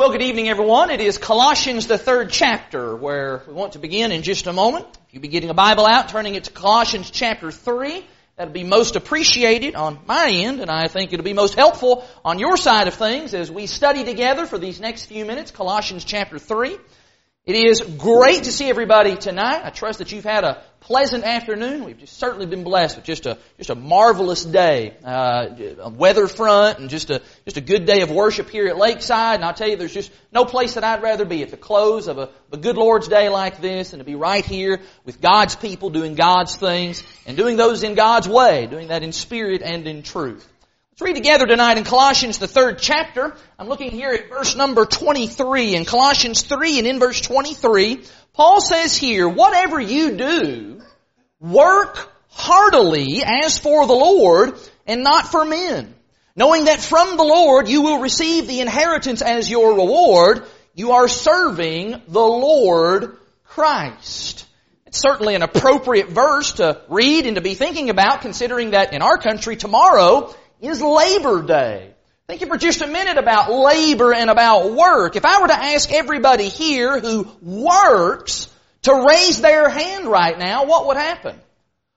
Well, good evening, everyone. It is Colossians, the third chapter, where we want to begin in just a moment. If you be getting a Bible out, turning it to Colossians chapter 3, that'd be most appreciated on my end, and I think it'll be most helpful on your side of things as we study together for these next few minutes, Colossians chapter 3. It is great to see everybody tonight. I trust that you've had a pleasant afternoon. We've just certainly been blessed with just a just a marvelous day, uh, a weather front, and just a just a good day of worship here at Lakeside. And I'll tell you, there's just no place that I'd rather be at the close of a, a good Lord's day like this, and to be right here with God's people doing God's things and doing those in God's way, doing that in spirit and in truth. Let's together tonight in Colossians, the third chapter. I'm looking here at verse number 23. In Colossians 3 and in verse 23, Paul says here, whatever you do, work heartily as for the Lord and not for men. Knowing that from the Lord you will receive the inheritance as your reward, you are serving the Lord Christ. It's certainly an appropriate verse to read and to be thinking about considering that in our country tomorrow is Labor Day. Think for just a minute about labor and about work. If I were to ask everybody here who works to raise their hand right now, what would happen?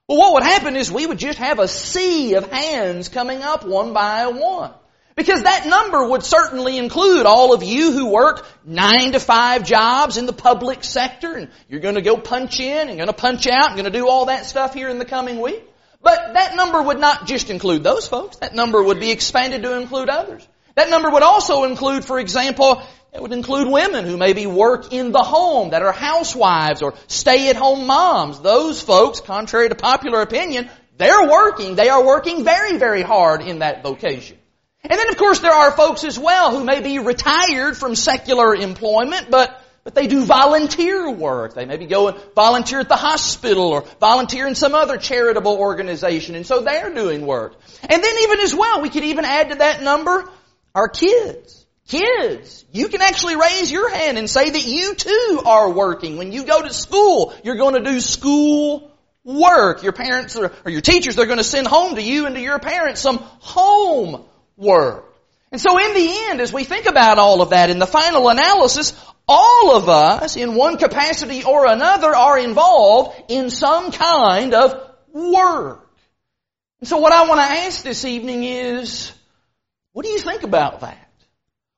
Well, what would happen is we would just have a sea of hands coming up one by one. Because that number would certainly include all of you who work nine to five jobs in the public sector and you're going to go punch in and going to punch out and going to do all that stuff here in the coming week. But that number would not just include those folks. That number would be expanded to include others. That number would also include, for example, it would include women who maybe work in the home, that are housewives or stay-at-home moms. Those folks, contrary to popular opinion, they're working. They are working very, very hard in that vocation. And then of course there are folks as well who may be retired from secular employment, but but they do volunteer work. They maybe go and volunteer at the hospital or volunteer in some other charitable organization. And so they're doing work. And then even as well, we could even add to that number our kids. Kids, you can actually raise your hand and say that you too are working. When you go to school, you're going to do school work. Your parents or, your teachers, they're going to send home to you and to your parents some home work. And so in the end, as we think about all of that, in the final analysis, all of us, in one capacity or another, are involved in some kind of work. And so what I want to ask this evening is, what do you think about that?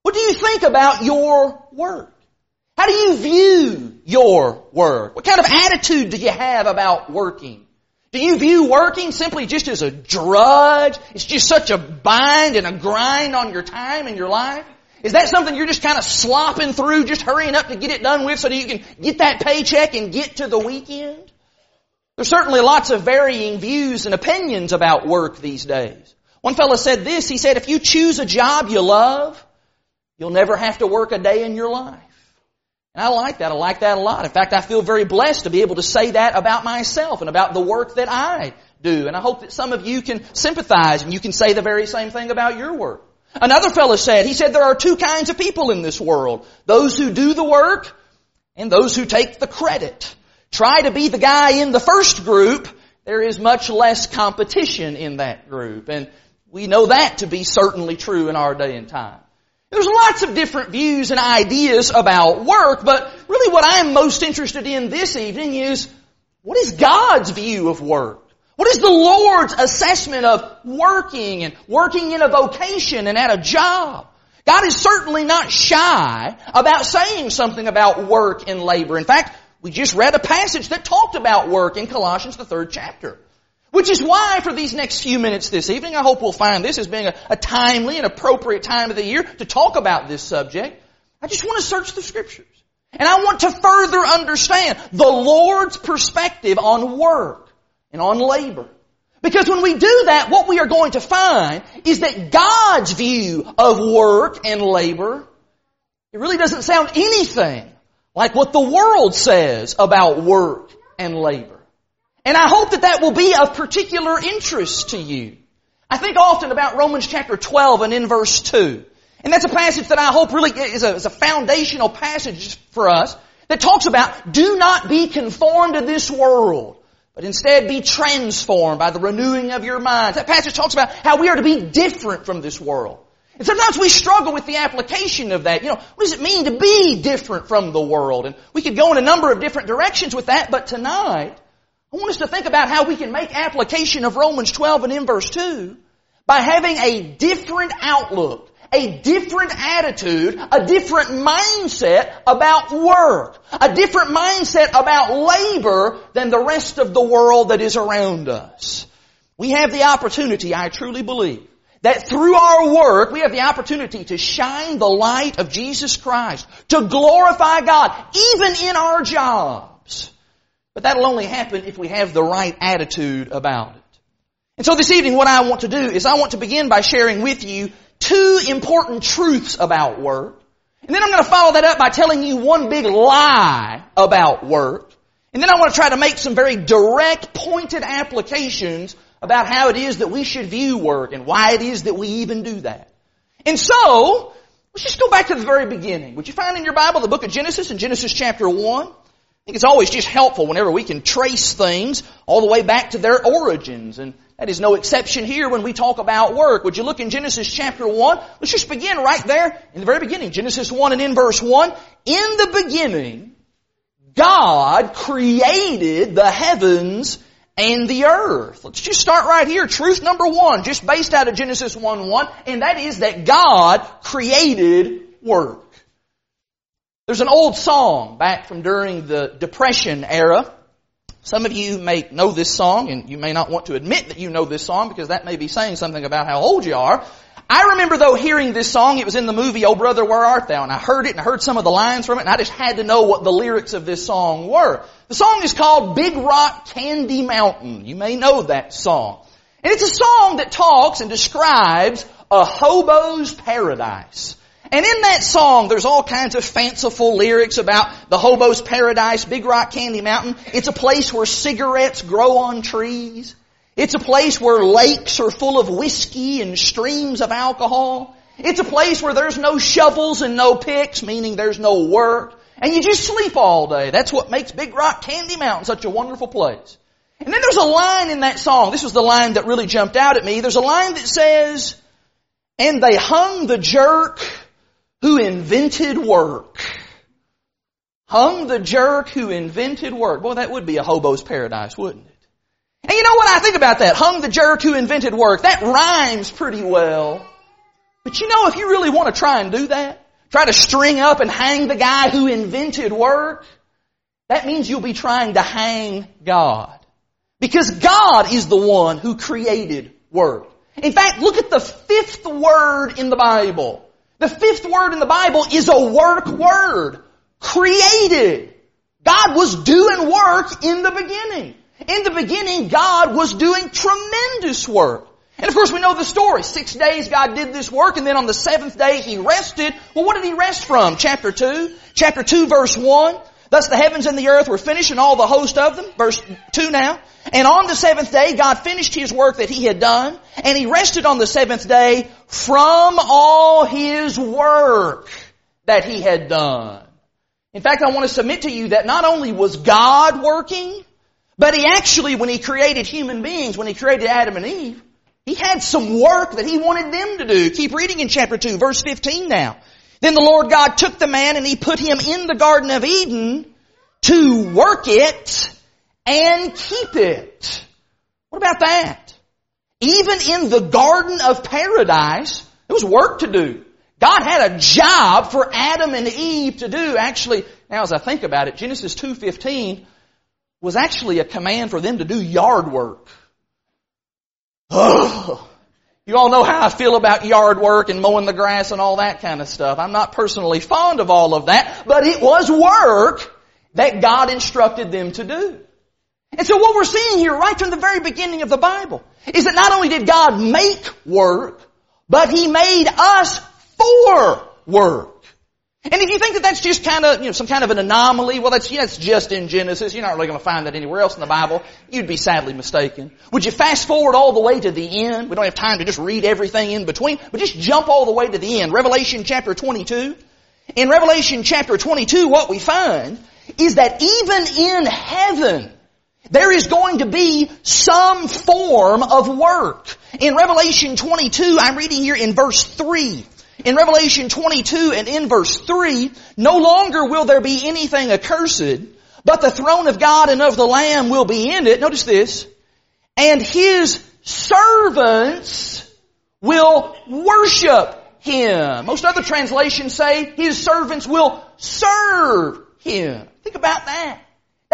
What do you think about your work? How do you view your work? What kind of attitude do you have about working? Do you view working simply just as a drudge? It's just such a bind and a grind on your time and your life? Is that something you're just kind of slopping through, just hurrying up to get it done with so that you can get that paycheck and get to the weekend? There's certainly lots of varying views and opinions about work these days. One fellow said this, he said, if you choose a job you love, you'll never have to work a day in your life. And I like that. I like that a lot. In fact, I feel very blessed to be able to say that about myself and about the work that I do. And I hope that some of you can sympathize and you can say the very same thing about your work. Another fellow said, he said there are two kinds of people in this world. Those who do the work and those who take the credit. Try to be the guy in the first group. There is much less competition in that group. And we know that to be certainly true in our day and time. There's lots of different views and ideas about work, but really what I'm most interested in this evening is what is God's view of work? What is the Lord's assessment of working and working in a vocation and at a job? God is certainly not shy about saying something about work and labor. In fact, we just read a passage that talked about work in Colossians, the third chapter. Which is why for these next few minutes this evening, I hope we'll find this as being a, a timely and appropriate time of the year to talk about this subject. I just want to search the scriptures. And I want to further understand the Lord's perspective on work and on labor. Because when we do that, what we are going to find is that God's view of work and labor, it really doesn't sound anything like what the world says about work and labor. And I hope that that will be of particular interest to you. I think often about Romans chapter 12 and in verse 2. And that's a passage that I hope really is a, is a foundational passage for us that talks about do not be conformed to this world, but instead be transformed by the renewing of your minds. That passage talks about how we are to be different from this world. And sometimes we struggle with the application of that. You know, what does it mean to be different from the world? And we could go in a number of different directions with that, but tonight, I want us to think about how we can make application of Romans 12 and in verse 2 by having a different outlook, a different attitude, a different mindset about work, a different mindset about labor than the rest of the world that is around us. We have the opportunity, I truly believe, that through our work, we have the opportunity to shine the light of Jesus Christ, to glorify God, even in our jobs. But that'll only happen if we have the right attitude about it. And so this evening what I want to do is I want to begin by sharing with you two important truths about work. And then I'm going to follow that up by telling you one big lie about work. And then I want to try to make some very direct, pointed applications about how it is that we should view work and why it is that we even do that. And so, let's just go back to the very beginning. Would you find in your Bible the book of Genesis in Genesis chapter 1? I think it's always just helpful whenever we can trace things all the way back to their origins. And that is no exception here when we talk about work. Would you look in Genesis chapter 1? Let's just begin right there in the very beginning. Genesis 1 and in verse 1. In the beginning, God created the heavens and the earth. Let's just start right here. Truth number one, just based out of Genesis 1 1, and that is that God created work. There's an old song back from during the Depression era. Some of you may know this song, and you may not want to admit that you know this song because that may be saying something about how old you are. I remember though hearing this song, it was in the movie Oh Brother Where Art Thou, and I heard it and I heard some of the lines from it, and I just had to know what the lyrics of this song were. The song is called Big Rock Candy Mountain. You may know that song. And it's a song that talks and describes a hobo's paradise. And in that song, there's all kinds of fanciful lyrics about the hobo's paradise, Big Rock Candy Mountain. It's a place where cigarettes grow on trees. It's a place where lakes are full of whiskey and streams of alcohol. It's a place where there's no shovels and no picks, meaning there's no work. And you just sleep all day. That's what makes Big Rock Candy Mountain such a wonderful place. And then there's a line in that song. This was the line that really jumped out at me. There's a line that says, and they hung the jerk who invented work. Hung the jerk who invented work. Boy, that would be a hobo's paradise, wouldn't it? And you know what I think about that? Hung the jerk who invented work. That rhymes pretty well. But you know, if you really want to try and do that, try to string up and hang the guy who invented work, that means you'll be trying to hang God. Because God is the one who created work. In fact, look at the fifth word in the Bible. The fifth word in the Bible is a work word. Created. God was doing work in the beginning. In the beginning, God was doing tremendous work. And of course we know the story. Six days God did this work and then on the seventh day He rested. Well what did He rest from? Chapter 2. Chapter 2 verse 1. Thus the heavens and the earth were finished and all the host of them. Verse 2 now. And on the seventh day God finished His work that He had done and He rested on the seventh day from all His work that He had done. In fact, I want to submit to you that not only was God working, but he actually, when he created human beings, when he created Adam and Eve, he had some work that he wanted them to do. Keep reading in chapter 2, verse 15 now. Then the Lord God took the man and he put him in the Garden of Eden to work it and keep it. What about that? Even in the Garden of Paradise, there was work to do. God had a job for Adam and Eve to do. Actually, now as I think about it, Genesis 2.15 was actually a command for them to do yard work. Oh, you all know how I feel about yard work and mowing the grass and all that kind of stuff. I'm not personally fond of all of that, but it was work that God instructed them to do. And so what we're seeing here right from the very beginning of the Bible is that not only did God make work, but He made us for work. And if you think that that's just kind of, you know, some kind of an anomaly, well that's, that's just in Genesis. You're not really going to find that anywhere else in the Bible. You'd be sadly mistaken. Would you fast forward all the way to the end? We don't have time to just read everything in between, but just jump all the way to the end. Revelation chapter 22. In Revelation chapter 22, what we find is that even in heaven, There is going to be some form of work. In Revelation 22, I'm reading here in verse 3. In Revelation 22 and in verse 3, no longer will there be anything accursed, but the throne of God and of the Lamb will be in it. Notice this. And His servants will worship Him. Most other translations say His servants will serve Him. Think about that.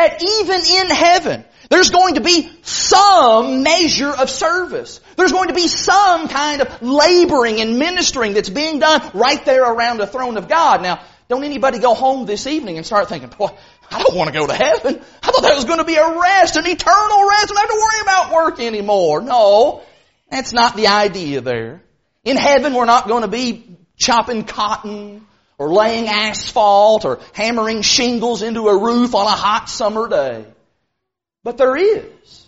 That even in heaven, there's going to be some measure of service. There's going to be some kind of laboring and ministering that's being done right there around the throne of God. Now, don't anybody go home this evening and start thinking, boy, I don't want to go to heaven. I thought that was going to be a rest, an eternal rest. I don't have to worry about work anymore. No, that's not the idea there. In heaven, we're not going to be chopping cotton or laying asphalt or hammering shingles into a roof on a hot summer day. But there is.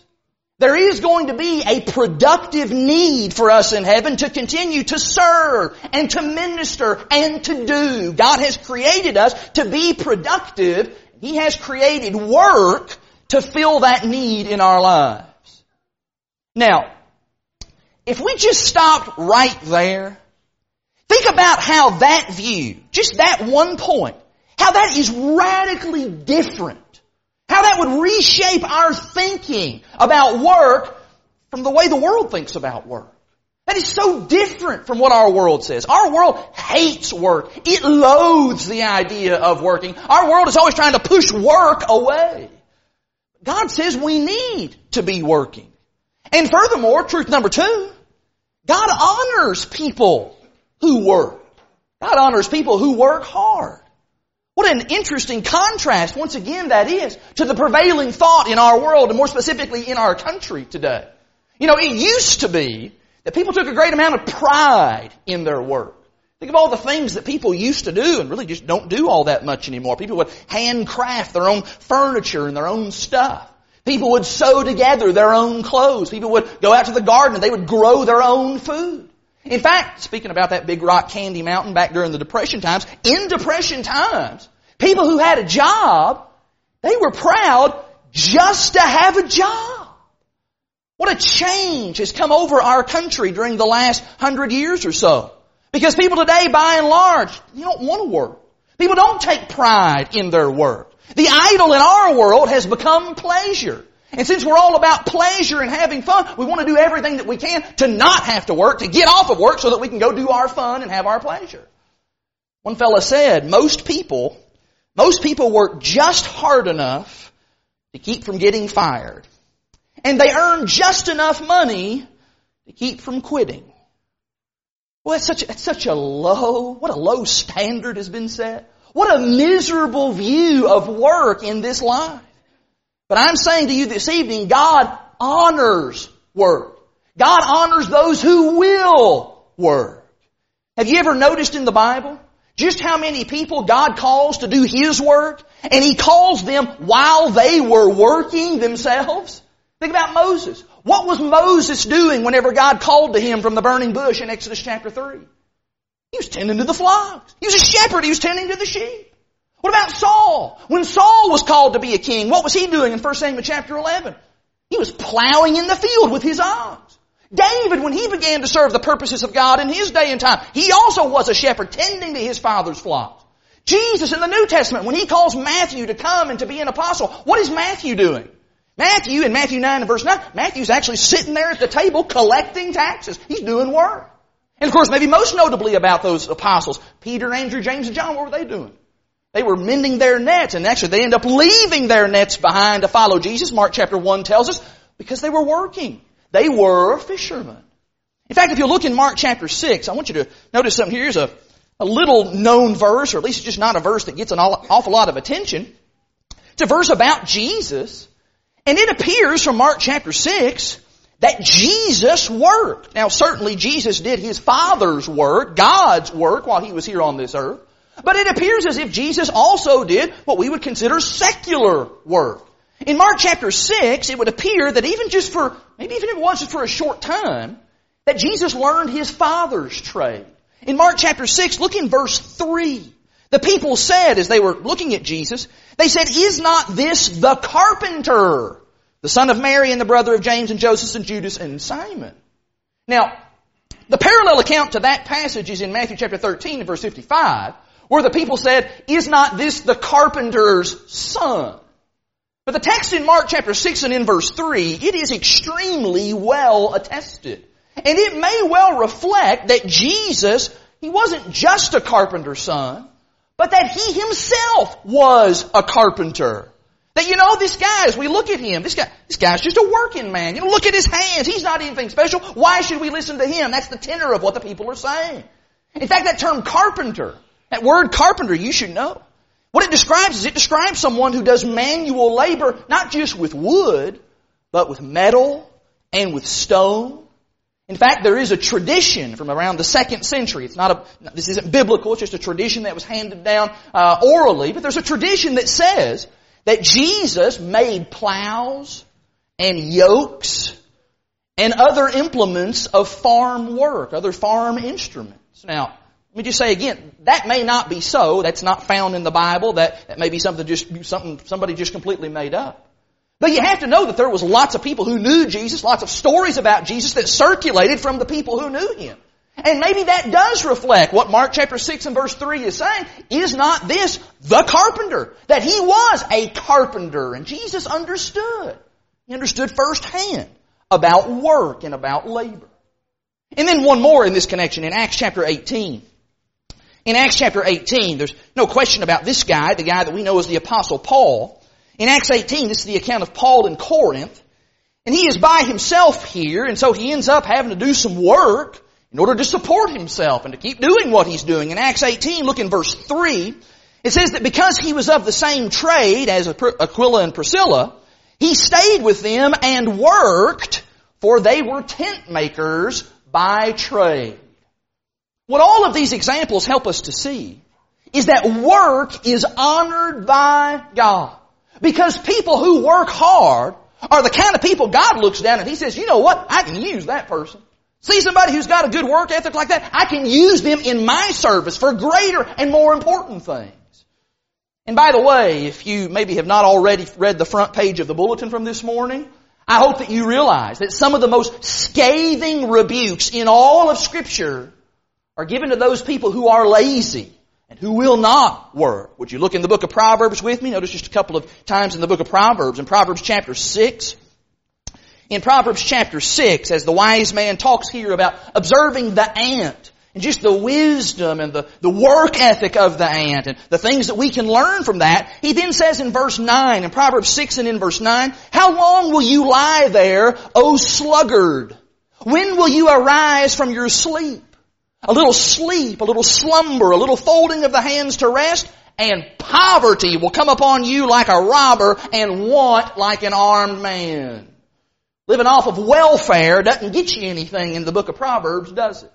There is going to be a productive need for us in heaven to continue to serve and to minister and to do. God has created us to be productive. He has created work to fill that need in our lives. Now, if we just stopped right there, think about how that view, just that one point, how that is radically different how that would reshape our thinking about work from the way the world thinks about work. That is so different from what our world says. Our world hates work. It loathes the idea of working. Our world is always trying to push work away. God says we need to be working. And furthermore, truth number two, God honors people who work. God honors people who work hard. What an interesting contrast, once again, that is to the prevailing thought in our world and more specifically in our country today. You know, it used to be that people took a great amount of pride in their work. Think of all the things that people used to do and really just don't do all that much anymore. People would handcraft their own furniture and their own stuff. People would sew together their own clothes. People would go out to the garden and they would grow their own food. In fact, speaking about that big rock candy mountain back during the Depression times, in Depression times, people who had a job, they were proud just to have a job. What a change has come over our country during the last hundred years or so. Because people today, by and large, you don't want to work. People don't take pride in their work. The idol in our world has become pleasure. And since we're all about pleasure and having fun, we want to do everything that we can to not have to work, to get off of work so that we can go do our fun and have our pleasure. One fella said, most people, most people work just hard enough to keep from getting fired. And they earn just enough money to keep from quitting. Well, that's such, that's such a low, what a low standard has been set. What a miserable view of work in this life. But I'm saying to you this evening, God honors work. God honors those who will work. Have you ever noticed in the Bible just how many people God calls to do His work and He calls them while they were working themselves? Think about Moses. What was Moses doing whenever God called to him from the burning bush in Exodus chapter 3? He was tending to the flocks. He was a shepherd. He was tending to the sheep. What about Saul? When Saul was called to be a king, what was he doing in 1 Samuel chapter 11? He was plowing in the field with his arms. David, when he began to serve the purposes of God in his day and time, he also was a shepherd tending to his father's flocks. Jesus in the New Testament, when he calls Matthew to come and to be an apostle, what is Matthew doing? Matthew, in Matthew 9 and verse 9, Matthew's actually sitting there at the table collecting taxes. He's doing work. And of course, maybe most notably about those apostles, Peter, Andrew, James, and John, what were they doing? They were mending their nets and actually they end up leaving their nets behind to follow Jesus. Mark chapter 1 tells us because they were working. They were fishermen. In fact, if you look in Mark chapter 6, I want you to notice something. Here's a, a little known verse, or at least it's just not a verse that gets an awful lot of attention. It's a verse about Jesus. And it appears from Mark chapter 6 that Jesus worked. Now certainly Jesus did His Father's work, God's work while He was here on this earth. But it appears as if Jesus also did what we would consider secular work. In Mark chapter 6, it would appear that even just for, maybe even if it was just for a short time, that Jesus learned his Father's trade. In Mark chapter 6, look in verse 3. The people said, as they were looking at Jesus, they said, Is not this the carpenter the son of Mary and the brother of James and Joseph and Judas and Simon. Now, the parallel account to that passage is in Matthew chapter 13 and verse 55, where the people said, is not this the carpenter's son? But the text in Mark chapter 6 and in verse 3, it is extremely well attested. And it may well reflect that Jesus, he wasn't just a carpenter's son, but that he himself was a carpenter. That you know, this guy, as we look at him, this guy, this guy's just a working man. You know, look at his hands. He's not anything special. Why should we listen to him? That's the tenor of what the people are saying. In fact, that term carpenter, that word carpenter, you should know. What it describes is it describes someone who does manual labor, not just with wood, but with metal and with stone in fact, there is a tradition from around the second century. It's not a, this isn't biblical, it's just a tradition that was handed down uh, orally, but there's a tradition that says that Jesus made plows and yokes and other implements of farm work, other farm instruments. Now, let me just say again, that may not be so. That's not found in the Bible. That, that may be something just, something somebody just completely made up. But you have to know that there was lots of people who knew Jesus, lots of stories about Jesus that circulated from the people who knew Him. And maybe that does reflect what Mark chapter 6 and verse 3 is saying. Is not this the carpenter? That he was a carpenter and Jesus understood. He understood firsthand about work and about labor. And then one more in this connection in Acts chapter 18. In Acts chapter 18, there's no question about this guy, the guy that we know as the apostle Paul. In Acts 18, this is the account of Paul in Corinth. And he is by himself here, and so he ends up having to do some work in order to support himself and to keep doing what he's doing. In Acts 18, look in verse 3, it says that because he was of the same trade as Aquila and Priscilla, he stayed with them and worked, for they were tent makers by trade. What all of these examples help us to see is that work is honored by God. Because people who work hard are the kind of people God looks down and He says, you know what? I can use that person. See somebody who's got a good work ethic like that? I can use them in my service for greater and more important things. And by the way, if you maybe have not already read the front page of the bulletin from this morning, I hope that you realize that some of the most scathing rebukes in all of scripture are given to those people who are lazy and who will not work. Would you look in the book of Proverbs with me? Notice just a couple of times in the book of Proverbs. In Proverbs chapter 6, in Proverbs chapter 6, as the wise man talks here about observing the ant, and just the wisdom and the, the work ethic of the ant and the things that we can learn from that, he then says in verse 9, in Proverbs 6 and in verse 9, How long will you lie there, O sluggard? When will you arise from your sleep? A little sleep, a little slumber, a little folding of the hands to rest, and poverty will come upon you like a robber and want like an armed man. Living off of welfare doesn't get you anything in the book of Proverbs, does it?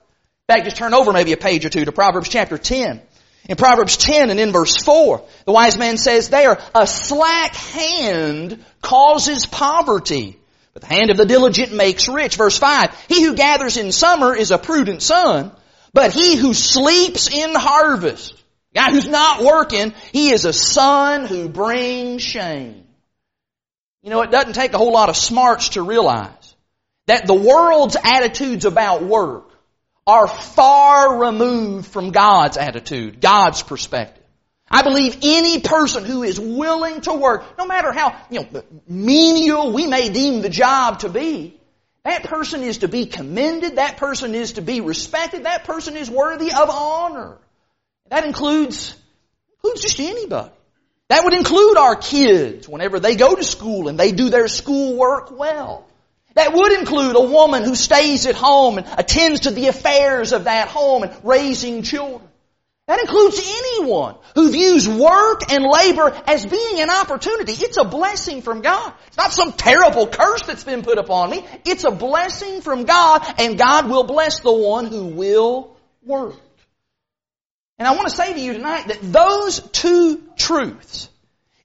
In fact, just turn over maybe a page or two to Proverbs chapter 10. In Proverbs 10 and in verse 4, the wise man says there, a slack hand causes poverty, but the hand of the diligent makes rich. Verse 5, he who gathers in summer is a prudent son, but he who sleeps in harvest, guy who's not working, he is a son who brings shame. You know, it doesn't take a whole lot of smarts to realize that the world's attitudes about work are far removed from God's attitude, God's perspective. I believe any person who is willing to work, no matter how, you know, menial we may deem the job to be, that person is to be commended. That person is to be respected. That person is worthy of honor. That includes, includes just anybody. That would include our kids whenever they go to school and they do their school work well. That would include a woman who stays at home and attends to the affairs of that home and raising children. That includes anyone who views work and labor as being an opportunity. It's a blessing from God. It's not some terrible curse that's been put upon me. It's a blessing from God and God will bless the one who will work. And I want to say to you tonight that those two truths,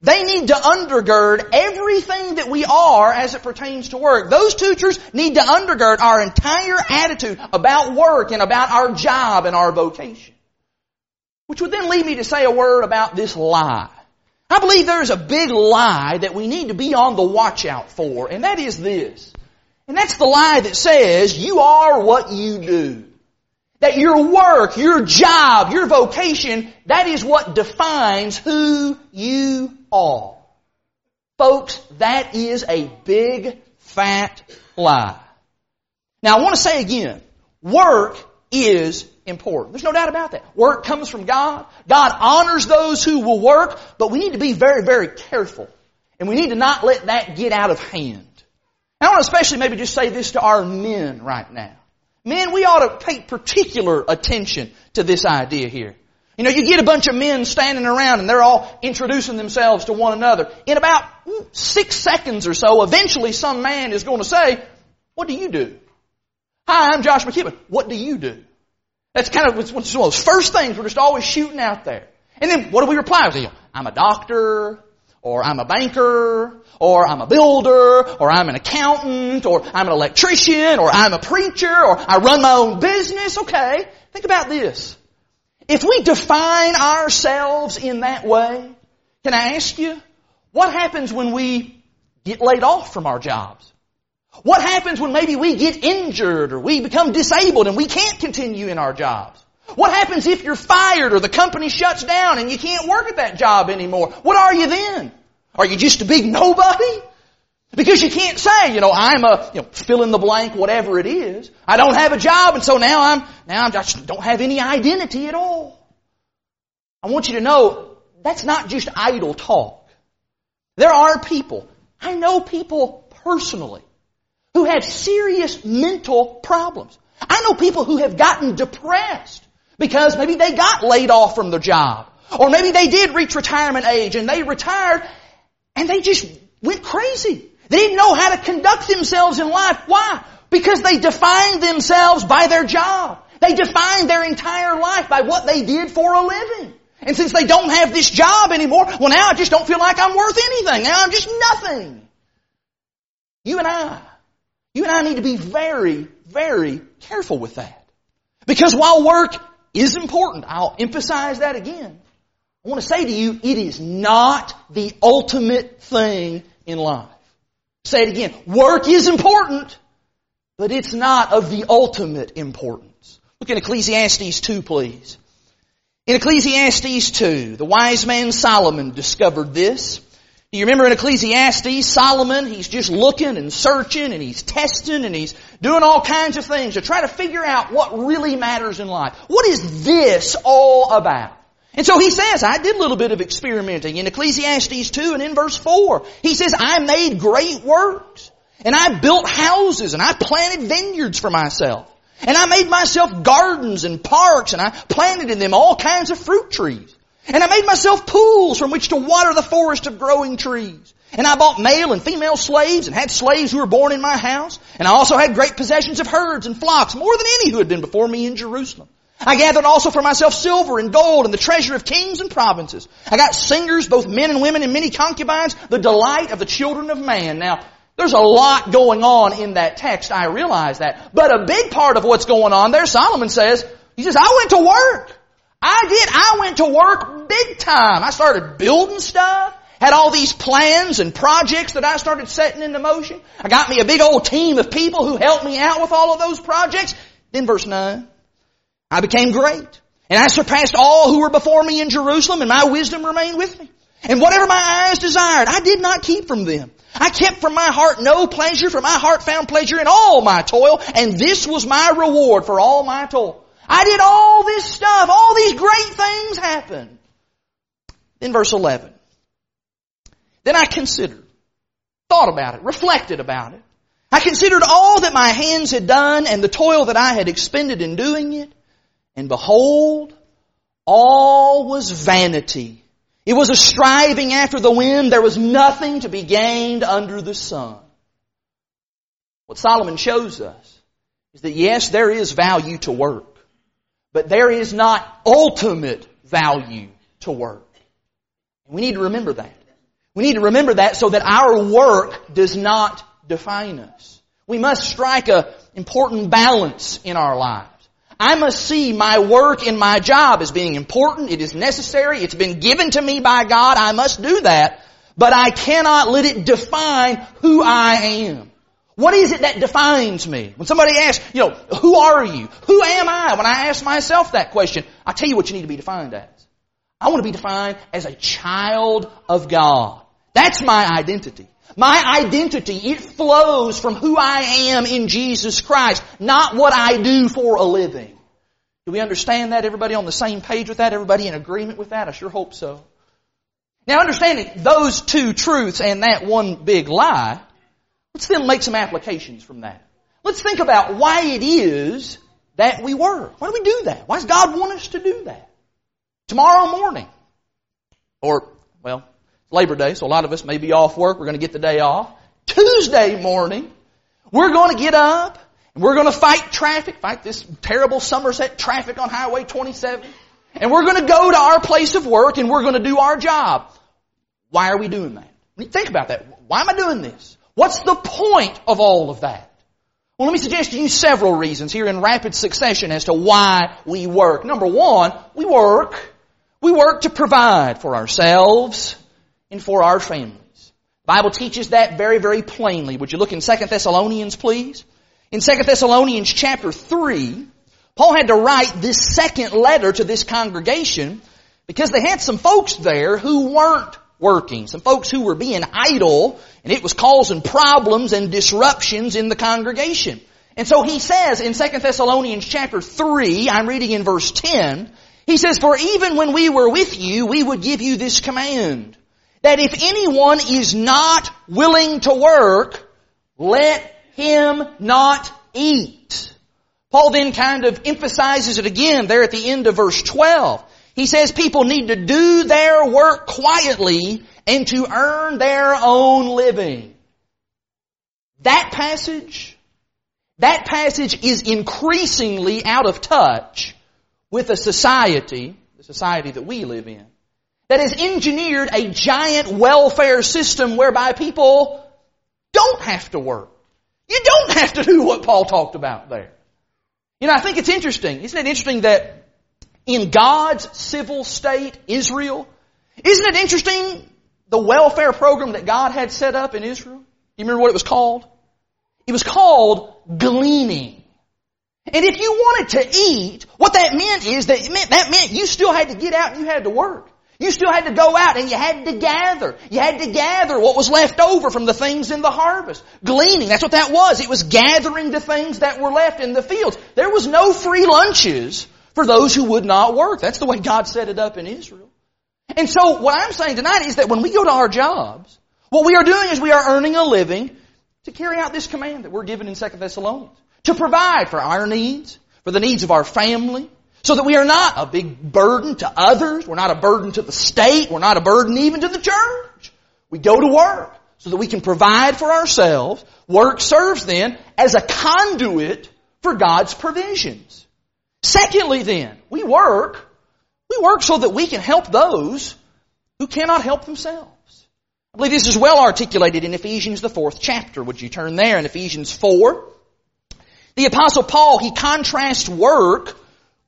they need to undergird everything that we are as it pertains to work. Those two truths need to undergird our entire attitude about work and about our job and our vocation. Which would then lead me to say a word about this lie. I believe there is a big lie that we need to be on the watch out for, and that is this. And that's the lie that says you are what you do. That your work, your job, your vocation, that is what defines who you are. Folks, that is a big, fat lie. Now I want to say again, work is important. There's no doubt about that. Work comes from God. God honors those who will work, but we need to be very, very careful. And we need to not let that get out of hand. I want to especially maybe just say this to our men right now. Men, we ought to pay particular attention to this idea here. You know, you get a bunch of men standing around and they're all introducing themselves to one another. In about six seconds or so, eventually some man is going to say, what do you do? Hi, I'm Josh McKibben. What do you do? That's kind of one of those first things we're just always shooting out there. And then what do we reply with? I'm a doctor, or I'm a banker, or I'm a builder, or I'm an accountant, or I'm an electrician, or I'm a preacher, or I run my own business. Okay, think about this. If we define ourselves in that way, can I ask you, what happens when we get laid off from our jobs? What happens when maybe we get injured or we become disabled and we can't continue in our jobs? What happens if you're fired or the company shuts down and you can't work at that job anymore? What are you then? Are you just a big nobody? Because you can't say, you know, I'm a, you know, fill in the blank, whatever it is. I don't have a job and so now I'm, now I'm just don't have any identity at all. I want you to know that's not just idle talk. There are people, I know people personally who have serious mental problems. I know people who have gotten depressed because maybe they got laid off from their job. Or maybe they did reach retirement age and they retired and they just went crazy. They didn't know how to conduct themselves in life. Why? Because they defined themselves by their job. They defined their entire life by what they did for a living. And since they don't have this job anymore, well now I just don't feel like I'm worth anything. Now I'm just nothing. You and I you and I need to be very, very careful with that. Because while work is important, I'll emphasize that again. I want to say to you, it is not the ultimate thing in life. Say it again. Work is important, but it's not of the ultimate importance. Look in Ecclesiastes 2, please. In Ecclesiastes 2, the wise man Solomon discovered this. You remember in Ecclesiastes, Solomon, he's just looking and searching and he's testing and he's doing all kinds of things to try to figure out what really matters in life. What is this all about? And so he says, I did a little bit of experimenting in Ecclesiastes 2 and in verse 4. He says, I made great works and I built houses and I planted vineyards for myself. And I made myself gardens and parks and I planted in them all kinds of fruit trees. And I made myself pools from which to water the forest of growing trees. And I bought male and female slaves and had slaves who were born in my house. And I also had great possessions of herds and flocks, more than any who had been before me in Jerusalem. I gathered also for myself silver and gold and the treasure of kings and provinces. I got singers, both men and women, and many concubines, the delight of the children of man. Now, there's a lot going on in that text, I realize that. But a big part of what's going on there, Solomon says, he says, I went to work. I did. I went to work big time. I started building stuff. Had all these plans and projects that I started setting into motion. I got me a big old team of people who helped me out with all of those projects. Then verse 9. I became great. And I surpassed all who were before me in Jerusalem and my wisdom remained with me. And whatever my eyes desired, I did not keep from them. I kept from my heart no pleasure, for my heart found pleasure in all my toil, and this was my reward for all my toil. I did all this stuff. All these great things happened. Then verse 11. Then I considered, thought about it, reflected about it. I considered all that my hands had done and the toil that I had expended in doing it. And behold, all was vanity. It was a striving after the wind. There was nothing to be gained under the sun. What Solomon shows us is that yes, there is value to work. But there is not ultimate value to work. We need to remember that. We need to remember that so that our work does not define us. We must strike an important balance in our lives. I must see my work and my job as being important. It is necessary. It's been given to me by God. I must do that. But I cannot let it define who I am. What is it that defines me? When somebody asks, you know, who are you? Who am I? When I ask myself that question, I tell you what you need to be defined as. I want to be defined as a child of God. That's my identity. My identity, it flows from who I am in Jesus Christ, not what I do for a living. Do we understand that? Everybody on the same page with that? Everybody in agreement with that? I sure hope so. Now understanding those two truths and that one big lie, let's then make some applications from that. Let's think about why it is that we work. Why do we do that? Why does God want us to do that? Tomorrow morning, or, well, Labor Day, so a lot of us may be off work. We're going to get the day off. Tuesday morning, we're going to get up and we're going to fight traffic, fight this terrible Somerset traffic on Highway 27. And we're going to go to our place of work and we're going to do our job. Why are we doing that? Think about that. Why am I doing this? What's the point of all of that? Well, let me suggest to you several reasons here in rapid succession as to why we work. Number one, we work. We work to provide for ourselves and for our families. The Bible teaches that very, very plainly. Would you look in 2 Thessalonians, please? In 2 Thessalonians chapter 3, Paul had to write this second letter to this congregation because they had some folks there who weren't working. Some folks who were being idle and it was causing problems and disruptions in the congregation. And so he says in 2 Thessalonians chapter 3, I'm reading in verse 10, he says, For even when we were with you, we would give you this command, that if anyone is not willing to work, let him not eat. Paul then kind of emphasizes it again there at the end of verse 12. He says people need to do their work quietly and to earn their own living. That passage, that passage is increasingly out of touch with a society, the society that we live in, that has engineered a giant welfare system whereby people don't have to work. You don't have to do what Paul talked about there. You know, I think it's interesting. Isn't it interesting that in God's civil state, Israel, isn't it interesting the welfare program that God had set up in Israel? You remember what it was called? It was called gleaning. And if you wanted to eat, what that meant is that meant, that meant you still had to get out and you had to work. You still had to go out and you had to gather. You had to gather what was left over from the things in the harvest. Gleaning, that's what that was. It was gathering the things that were left in the fields. There was no free lunches for those who would not work. That's the way God set it up in Israel. And so what I'm saying tonight is that when we go to our jobs, what we are doing is we are earning a living to carry out this command that we're given in 2 Thessalonians. To provide for our needs, for the needs of our family, so that we are not a big burden to others. We're not a burden to the state. We're not a burden even to the church. We go to work so that we can provide for ourselves. Work serves then as a conduit for God's provisions. Secondly then, we work, we work so that we can help those who cannot help themselves. I believe this is well articulated in Ephesians, the fourth chapter. Would you turn there in Ephesians 4? The apostle Paul, he contrasts work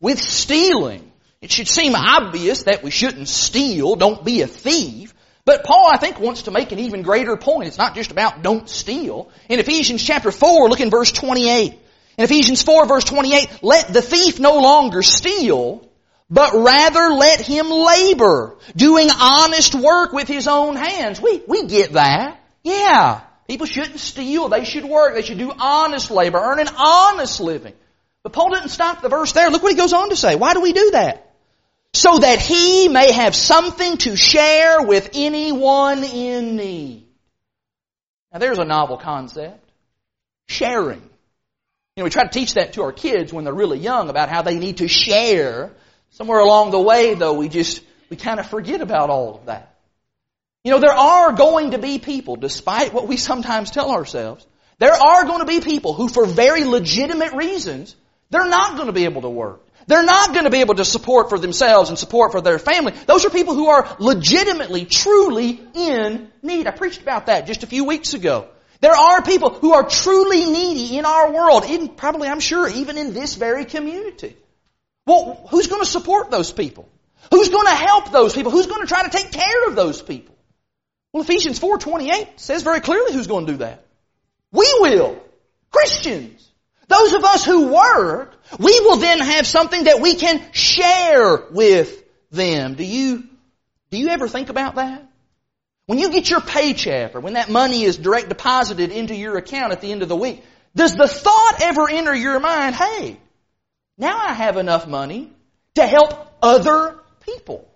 with stealing. It should seem obvious that we shouldn't steal, don't be a thief. But Paul, I think, wants to make an even greater point. It's not just about don't steal. In Ephesians chapter 4, look in verse 28. In Ephesians 4 verse 28, let the thief no longer steal, but rather let him labor, doing honest work with his own hands. We, we get that. Yeah. People shouldn't steal. They should work. They should do honest labor, earn an honest living. But Paul didn't stop the verse there. Look what he goes on to say. Why do we do that? So that he may have something to share with anyone in need. Now there's a novel concept. Sharing. You know, we try to teach that to our kids when they're really young about how they need to share. Somewhere along the way though, we just, we kind of forget about all of that. You know, there are going to be people, despite what we sometimes tell ourselves, there are going to be people who for very legitimate reasons they're not going to be able to work. They're not going to be able to support for themselves and support for their family. Those are people who are legitimately, truly in need. I preached about that just a few weeks ago. There are people who are truly needy in our world, probably, I'm sure, even in this very community. Well, who's going to support those people? Who's going to help those people? Who's going to try to take care of those people? Well, Ephesians 4.28 says very clearly who's going to do that. We will. Christians. Those of us who work, we will then have something that we can share with them. Do you, do you ever think about that? When you get your paycheck or when that money is direct deposited into your account at the end of the week, does the thought ever enter your mind, hey, now I have enough money to help other people?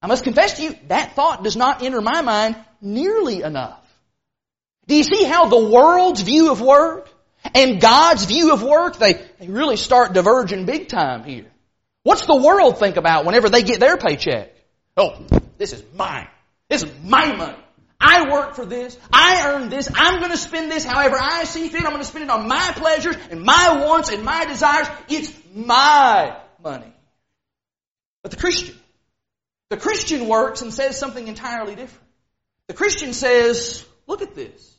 I must confess to you, that thought does not enter my mind nearly enough. Do you see how the world's view of work and God's view of work, they, they really start diverging big time here. What's the world think about whenever they get their paycheck? Oh, this is mine. Is my money. I work for this. I earn this. I'm going to spend this however I see fit. I'm going to spend it on my pleasures and my wants and my desires. It's my money. But the Christian, the Christian works and says something entirely different. The Christian says, look at this.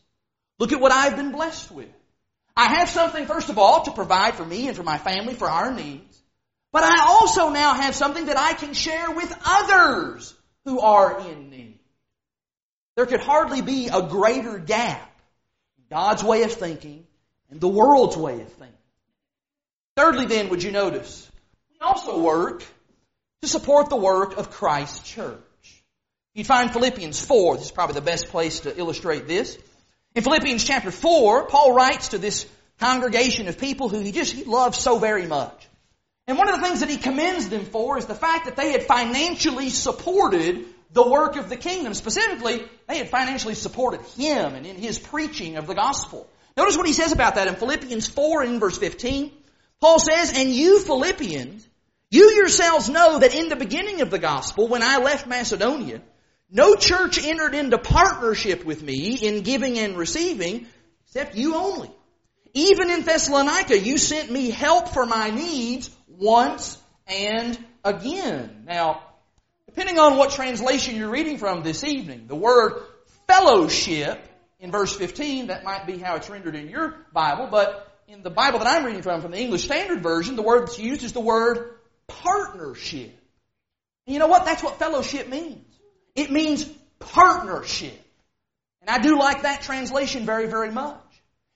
Look at what I've been blessed with. I have something, first of all, to provide for me and for my family, for our needs. But I also now have something that I can share with others who are in need. There could hardly be a greater gap in God's way of thinking and the world's way of thinking. Thirdly, then, would you notice, we also work to support the work of Christ's church. You'd find Philippians 4, this is probably the best place to illustrate this. In Philippians chapter 4, Paul writes to this congregation of people who he just he loves so very much. And one of the things that he commends them for is the fact that they had financially supported the work of the kingdom. Specifically, they had financially supported him and in his preaching of the gospel. Notice what he says about that in Philippians 4 in verse 15. Paul says, And you Philippians, you yourselves know that in the beginning of the gospel, when I left Macedonia, no church entered into partnership with me in giving and receiving, except you only. Even in Thessalonica, you sent me help for my needs once and again. Now, depending on what translation you're reading from this evening, the word fellowship in verse 15, that might be how it's rendered in your Bible, but in the Bible that I'm reading from, from the English Standard Version, the word that's used is the word partnership. And you know what? That's what fellowship means. It means partnership. And I do like that translation very, very much.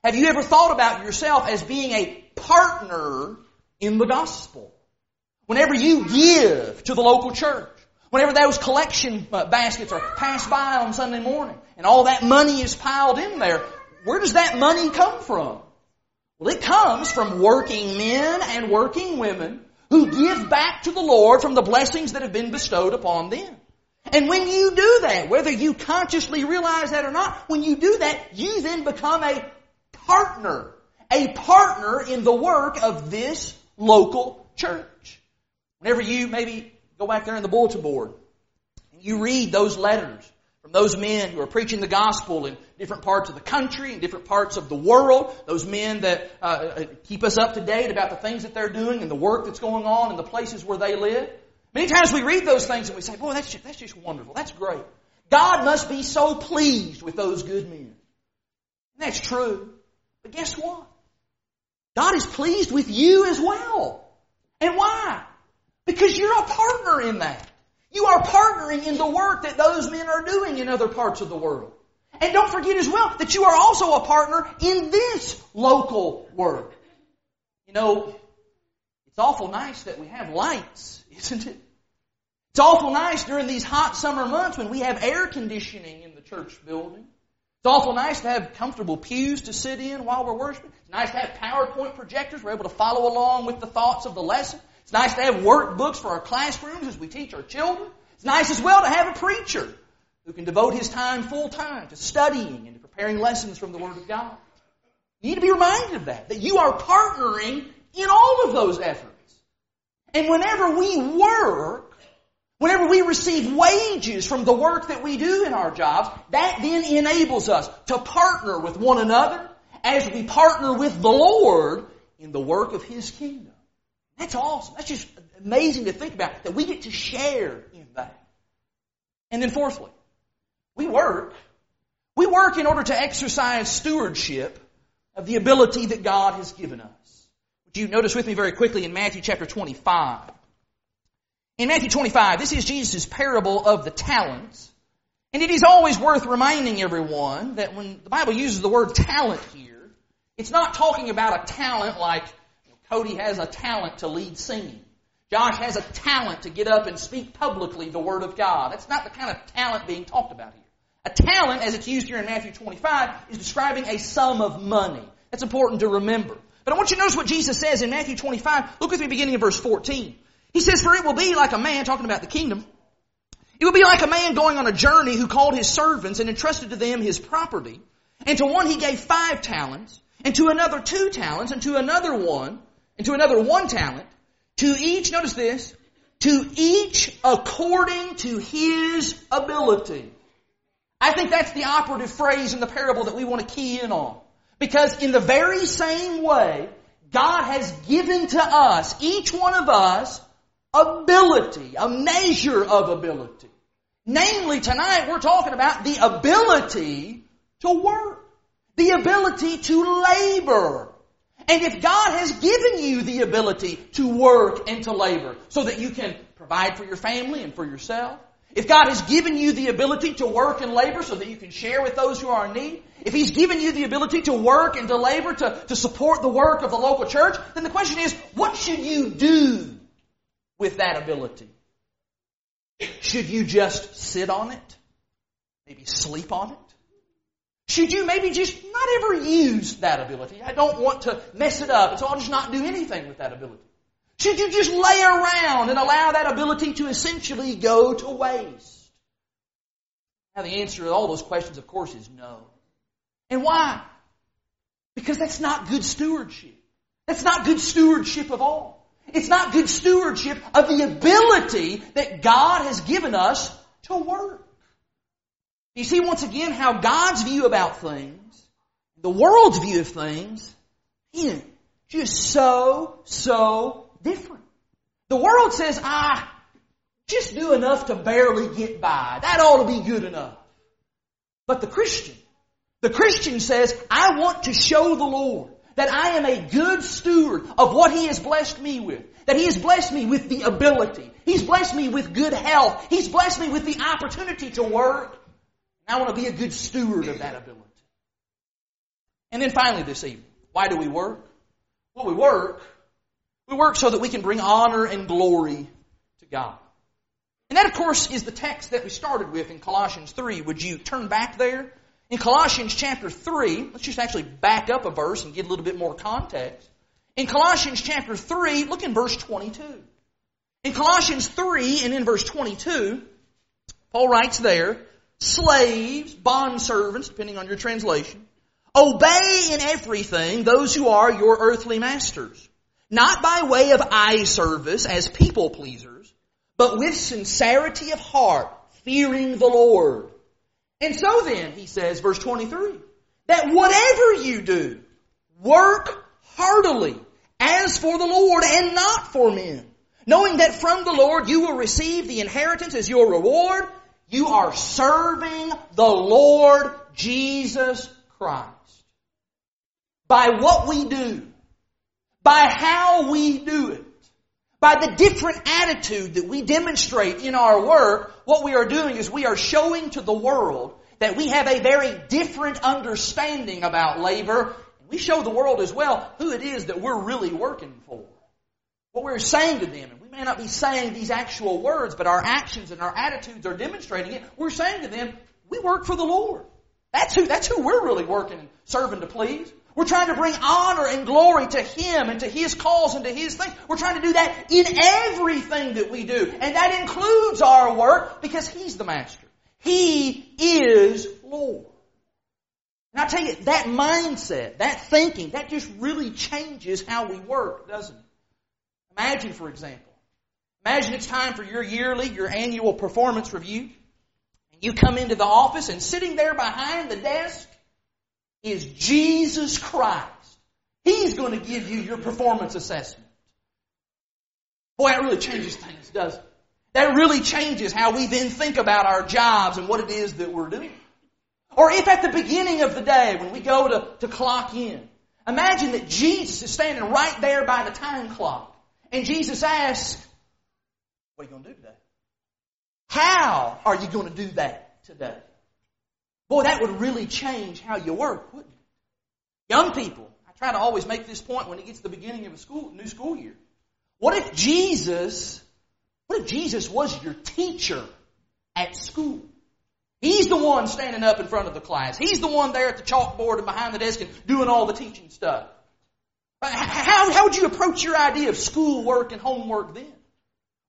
Have you ever thought about yourself as being a partner in the gospel? Whenever you give to the local church, whenever those collection uh, baskets are passed by on Sunday morning and all that money is piled in there, where does that money come from? Well, it comes from working men and working women who give back to the Lord from the blessings that have been bestowed upon them. And when you do that, whether you consciously realize that or not, when you do that, you then become a partner. A partner in the work of this local church. Whenever you maybe go back there in the bulletin board and you read those letters from those men who are preaching the gospel in different parts of the country and different parts of the world, those men that uh, uh, keep us up to date about the things that they're doing and the work that's going on in the places where they live. Many times we read those things and we say, boy, that's just, that's just wonderful. That's great. God must be so pleased with those good men. And that's true. But guess what? God is pleased with you as well. And why? Because you're a partner in that. You are partnering in the work that those men are doing in other parts of the world. And don't forget as well that you are also a partner in this local work. You know, it's awful nice that we have lights, isn't it? It's awful nice during these hot summer months when we have air conditioning in the church building. It's awful nice to have comfortable pews to sit in while we're worshiping. It's nice to have PowerPoint projectors. We're able to follow along with the thoughts of the lesson. It's nice to have workbooks for our classrooms as we teach our children. It's nice as well to have a preacher who can devote his time full time to studying and to preparing lessons from the Word of God. You need to be reminded of that, that you are partnering in all of those efforts. And whenever we work, whenever we receive wages from the work that we do in our jobs, that then enables us to partner with one another as we partner with the Lord in the work of His kingdom. That's awesome. That's just amazing to think about that we get to share in that. And then fourthly, we work We work in order to exercise stewardship of the ability that God has given us. Would you notice with me very quickly in Matthew chapter 25? In Matthew 25, this is Jesus' parable of the talents. And it is always worth reminding everyone that when the Bible uses the word talent here, it's not talking about a talent like Cody has a talent to lead singing. Josh has a talent to get up and speak publicly the Word of God. That's not the kind of talent being talked about here. A talent, as it's used here in Matthew 25, is describing a sum of money. That's important to remember. But I want you to notice what Jesus says in Matthew 25. Look with me beginning in verse 14. He says, For it will be like a man, talking about the kingdom, it will be like a man going on a journey who called his servants and entrusted to them his property. And to one he gave five talents, and to another two talents, and to another one, and to another one talent. To each, notice this, to each according to his ability. I think that's the operative phrase in the parable that we want to key in on. Because in the very same way, God has given to us, each one of us, ability, a measure of ability. Namely, tonight we're talking about the ability to work. The ability to labor. And if God has given you the ability to work and to labor so that you can provide for your family and for yourself, if God has given you the ability to work and labor so that you can share with those who are in need, if He's given you the ability to work and to labor to, to support the work of the local church, then the question is, what should you do with that ability? Should you just sit on it? Maybe sleep on it? Should you maybe just not ever use that ability? I don't want to mess it up, so I'll just not do anything with that ability. Should you just lay around and allow that ability to essentially go to waste? Now the answer to all those questions, of course, is no. And why? Because that's not good stewardship. That's not good stewardship of all. It's not good stewardship of the ability that God has given us to work. You see once again how God's view about things, the world's view of things, is just so, so different. The world says, ah, just do enough to barely get by. That ought to be good enough. But the Christian, the Christian says, I want to show the Lord that I am a good steward of what He has blessed me with. That He has blessed me with the ability. He's blessed me with good health. He's blessed me with the opportunity to work. I want to be a good steward of that ability. And then finally this evening, why do we work? Well, we work. We work so that we can bring honor and glory to God. And that, of course, is the text that we started with in Colossians 3. Would you turn back there? In Colossians chapter 3, let's just actually back up a verse and get a little bit more context. In Colossians chapter 3, look in verse 22. In Colossians 3 and in verse 22, Paul writes there, slaves, bondservants, depending on your translation, obey in everything those who are your earthly masters, not by way of eye service as people pleasers, but with sincerity of heart, fearing the Lord. And so then, he says, verse 23, that whatever you do, work heartily as for the Lord and not for men, knowing that from the Lord you will receive the inheritance as your reward, you are serving the Lord Jesus Christ. By what we do, by how we do it, by the different attitude that we demonstrate in our work, what we are doing is we are showing to the world that we have a very different understanding about labor. We show the world as well who it is that we're really working for. What we're saying to them, may not be saying these actual words, but our actions and our attitudes are demonstrating it. We're saying to them, we work for the Lord. That's who, that's who we're really working and serving to please. We're trying to bring honor and glory to Him and to His cause and to His thing. We're trying to do that in everything that we do. And that includes our work because He's the Master. He is Lord. And I tell you, that mindset, that thinking, that just really changes how we work, doesn't it? Imagine, for example, imagine it's time for your yearly, your annual performance review. And you come into the office and sitting there behind the desk is Jesus Christ. He's going to give you your performance assessment. Boy, that really changes things, doesn't it? That really changes how we then think about our jobs and what it is that we're doing. Or if at the beginning of the day when we go to, to clock in, imagine that Jesus is standing right there by the time clock. And Jesus asks, what are you going to do today? How are you going to do that today? Boy, that would really change how you work, wouldn't it? Young people, I try to always make this point when it gets to the beginning of a school, new school year. What if Jesus, what if Jesus was your teacher at school? He's the one standing up in front of the class. He's the one there at the chalkboard and behind the desk and doing all the teaching stuff. How, how would you approach your idea of schoolwork and homework then?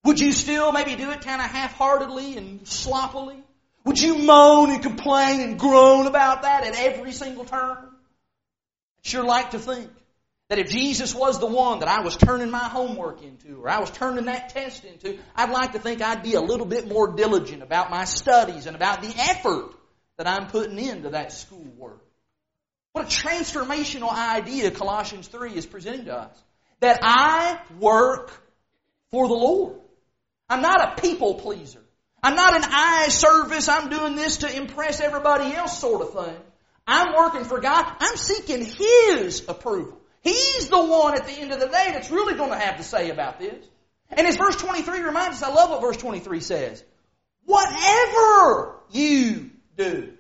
Would you still maybe do it kind of half-heartedly and sloppily? Would you moan and complain and groan about that at every single turn? I'd sure like to think that if Jesus was the one that I was turning my homework into or I was turning that test into, I'd like to think I'd be a little bit more diligent about my studies and about the effort that I'm putting into that schoolwork. What a transformational idea Colossians 3 is presenting to us. That I work for the Lord. I'm not a people pleaser. I'm not an eye service. I'm doing this to impress everybody else sort of thing. I'm working for God. I'm seeking His approval. He's the one at the end of the day that's really going to have to say about this. And as verse 23 reminds us, I love what verse 23 says. Whatever you do.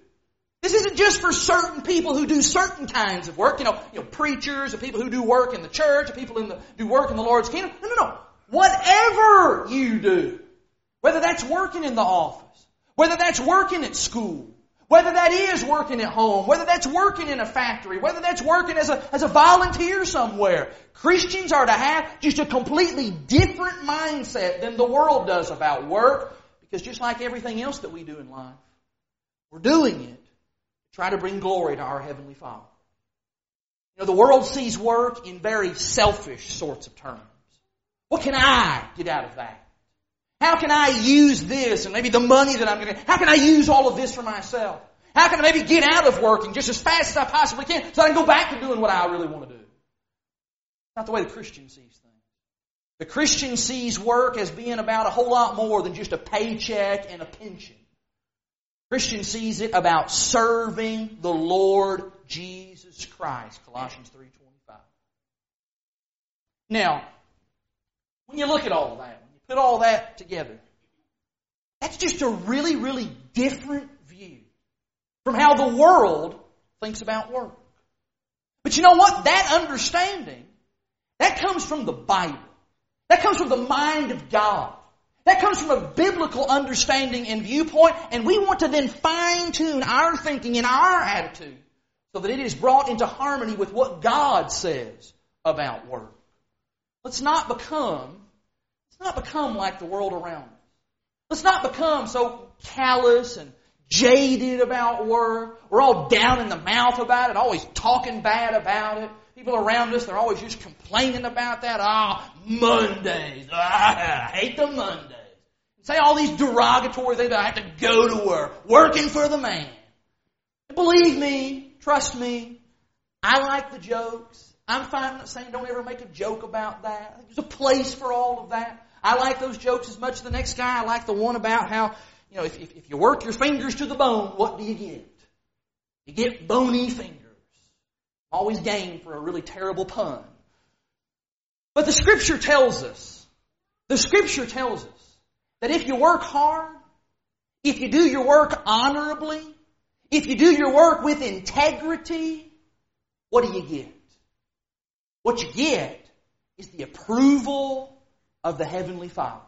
This isn't just for certain people who do certain kinds of work, you know, you know, preachers or people who do work in the church or people in the, do work in the Lord's kingdom. No, no, no. Whatever you do. Whether that's working in the office, whether that's working at school, whether that is working at home, whether that's working in a factory, whether that's working as a, as a volunteer somewhere. Christians are to have just a completely different mindset than the world does about work because just like everything else that we do in life, we're doing it to try to bring glory to our Heavenly Father. You know, the world sees work in very selfish sorts of terms. What can I get out of that? How can I use this and maybe the money that I'm going to, how can I use all of this for myself? How can I maybe get out of working just as fast as I possibly can so I can go back to doing what I really want to do? Not the way the Christian sees things. The Christian sees work as being about a whole lot more than just a paycheck and a pension. Christian sees it about serving the Lord Jesus Christ. Colossians 3.25. Now, when you look at all that, when you Put all that together. That's just a really, really different view from how the world thinks about work. But you know what? That understanding, that comes from the Bible. That comes from the mind of God. That comes from a biblical understanding and viewpoint, and we want to then fine tune our thinking and our attitude so that it is brought into harmony with what God says about work. Let's not become Let's not become like the world around us. Let's not become so callous and jaded about work. We're all down in the mouth about it, always talking bad about it. People around us, they're always just complaining about that. Ah, oh, Mondays. Ah, I hate the Mondays. Say all these derogatory things. I have to go to work. Working for the man. Believe me, trust me, I like the jokes. I'm fine saying don't ever make a joke about that. There's a place for all of that. I like those jokes as much as the next guy. I like the one about how, you know, if, if, if you work your fingers to the bone, what do you get? You get bony fingers. Always game for a really terrible pun. But the scripture tells us, the scripture tells us that if you work hard, if you do your work honorably, if you do your work with integrity, what do you get? What you get is the approval of the Heavenly Father.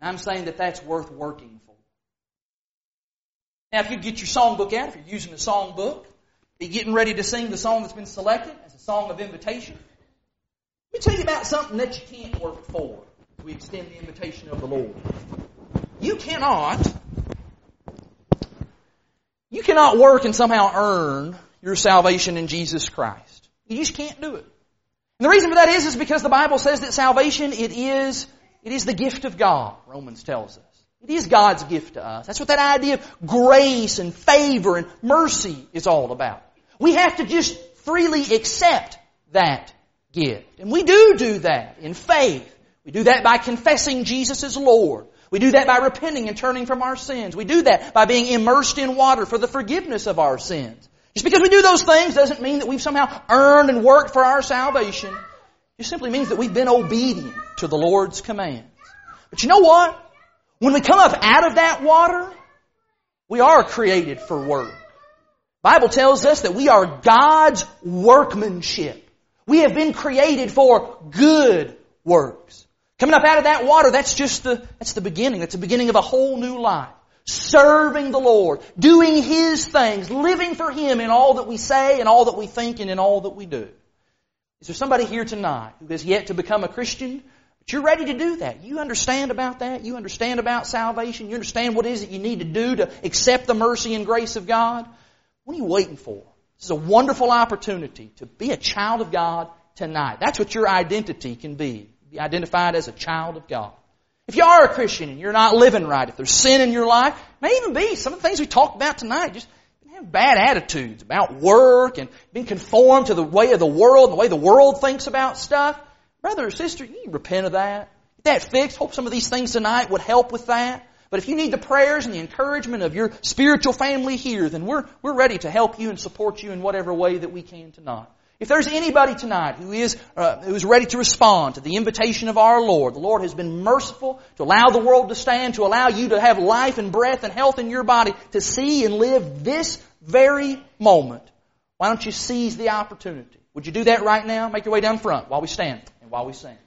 And I'm saying that that's worth working for. Now, if you get your songbook out, if you're using a songbook, be getting ready to sing the song that's been selected as a song of invitation. Let me tell you about something that you can't work for. We extend the invitation of the Lord. You cannot, you cannot work and somehow earn your salvation in Jesus Christ. You just can't do it. And the reason for that is, is because the Bible says that salvation, it is, it is the gift of God, Romans tells us. It is God's gift to us. That's what that idea of grace and favor and mercy is all about. We have to just freely accept that gift. And we do do that in faith. We do that by confessing Jesus as Lord. We do that by repenting and turning from our sins. We do that by being immersed in water for the forgiveness of our sins. Just because we do those things doesn't mean that we've somehow earned and worked for our salvation. It simply means that we've been obedient to the Lord's commands. But you know what? When we come up out of that water, we are created for work. Bible tells us that we are God's workmanship. We have been created for good works. Coming up out of that water, that's just the, that's the beginning. That's the beginning of a whole new life. Serving the Lord, doing His things, living for Him in all that we say and all that we think and in all that we do. Is there somebody here tonight who has yet to become a Christian? But you're ready to do that. You understand about that. You understand about salvation. You understand what it is that you need to do to accept the mercy and grace of God. What are you waiting for? This is a wonderful opportunity to be a child of God tonight. That's what your identity can be. Be identified as a child of God. If you are a Christian and you're not living right, if there's sin in your life, may even be some of the things we talked about tonight, just have bad attitudes about work and being conformed to the way of the world and the way the world thinks about stuff. Brother or sister, you repent of that. Get that fixed. Hope some of these things tonight would help with that. But if you need the prayers and the encouragement of your spiritual family here, then we're, we're ready to help you and support you in whatever way that we can tonight. If there's anybody tonight who is, uh, who is ready to respond to the invitation of our Lord, the Lord has been merciful to allow the world to stand, to allow you to have life and breath and health in your body, to see and live this very moment. Why don't you seize the opportunity? Would you do that right now? Make your way down front while we stand and while we sing.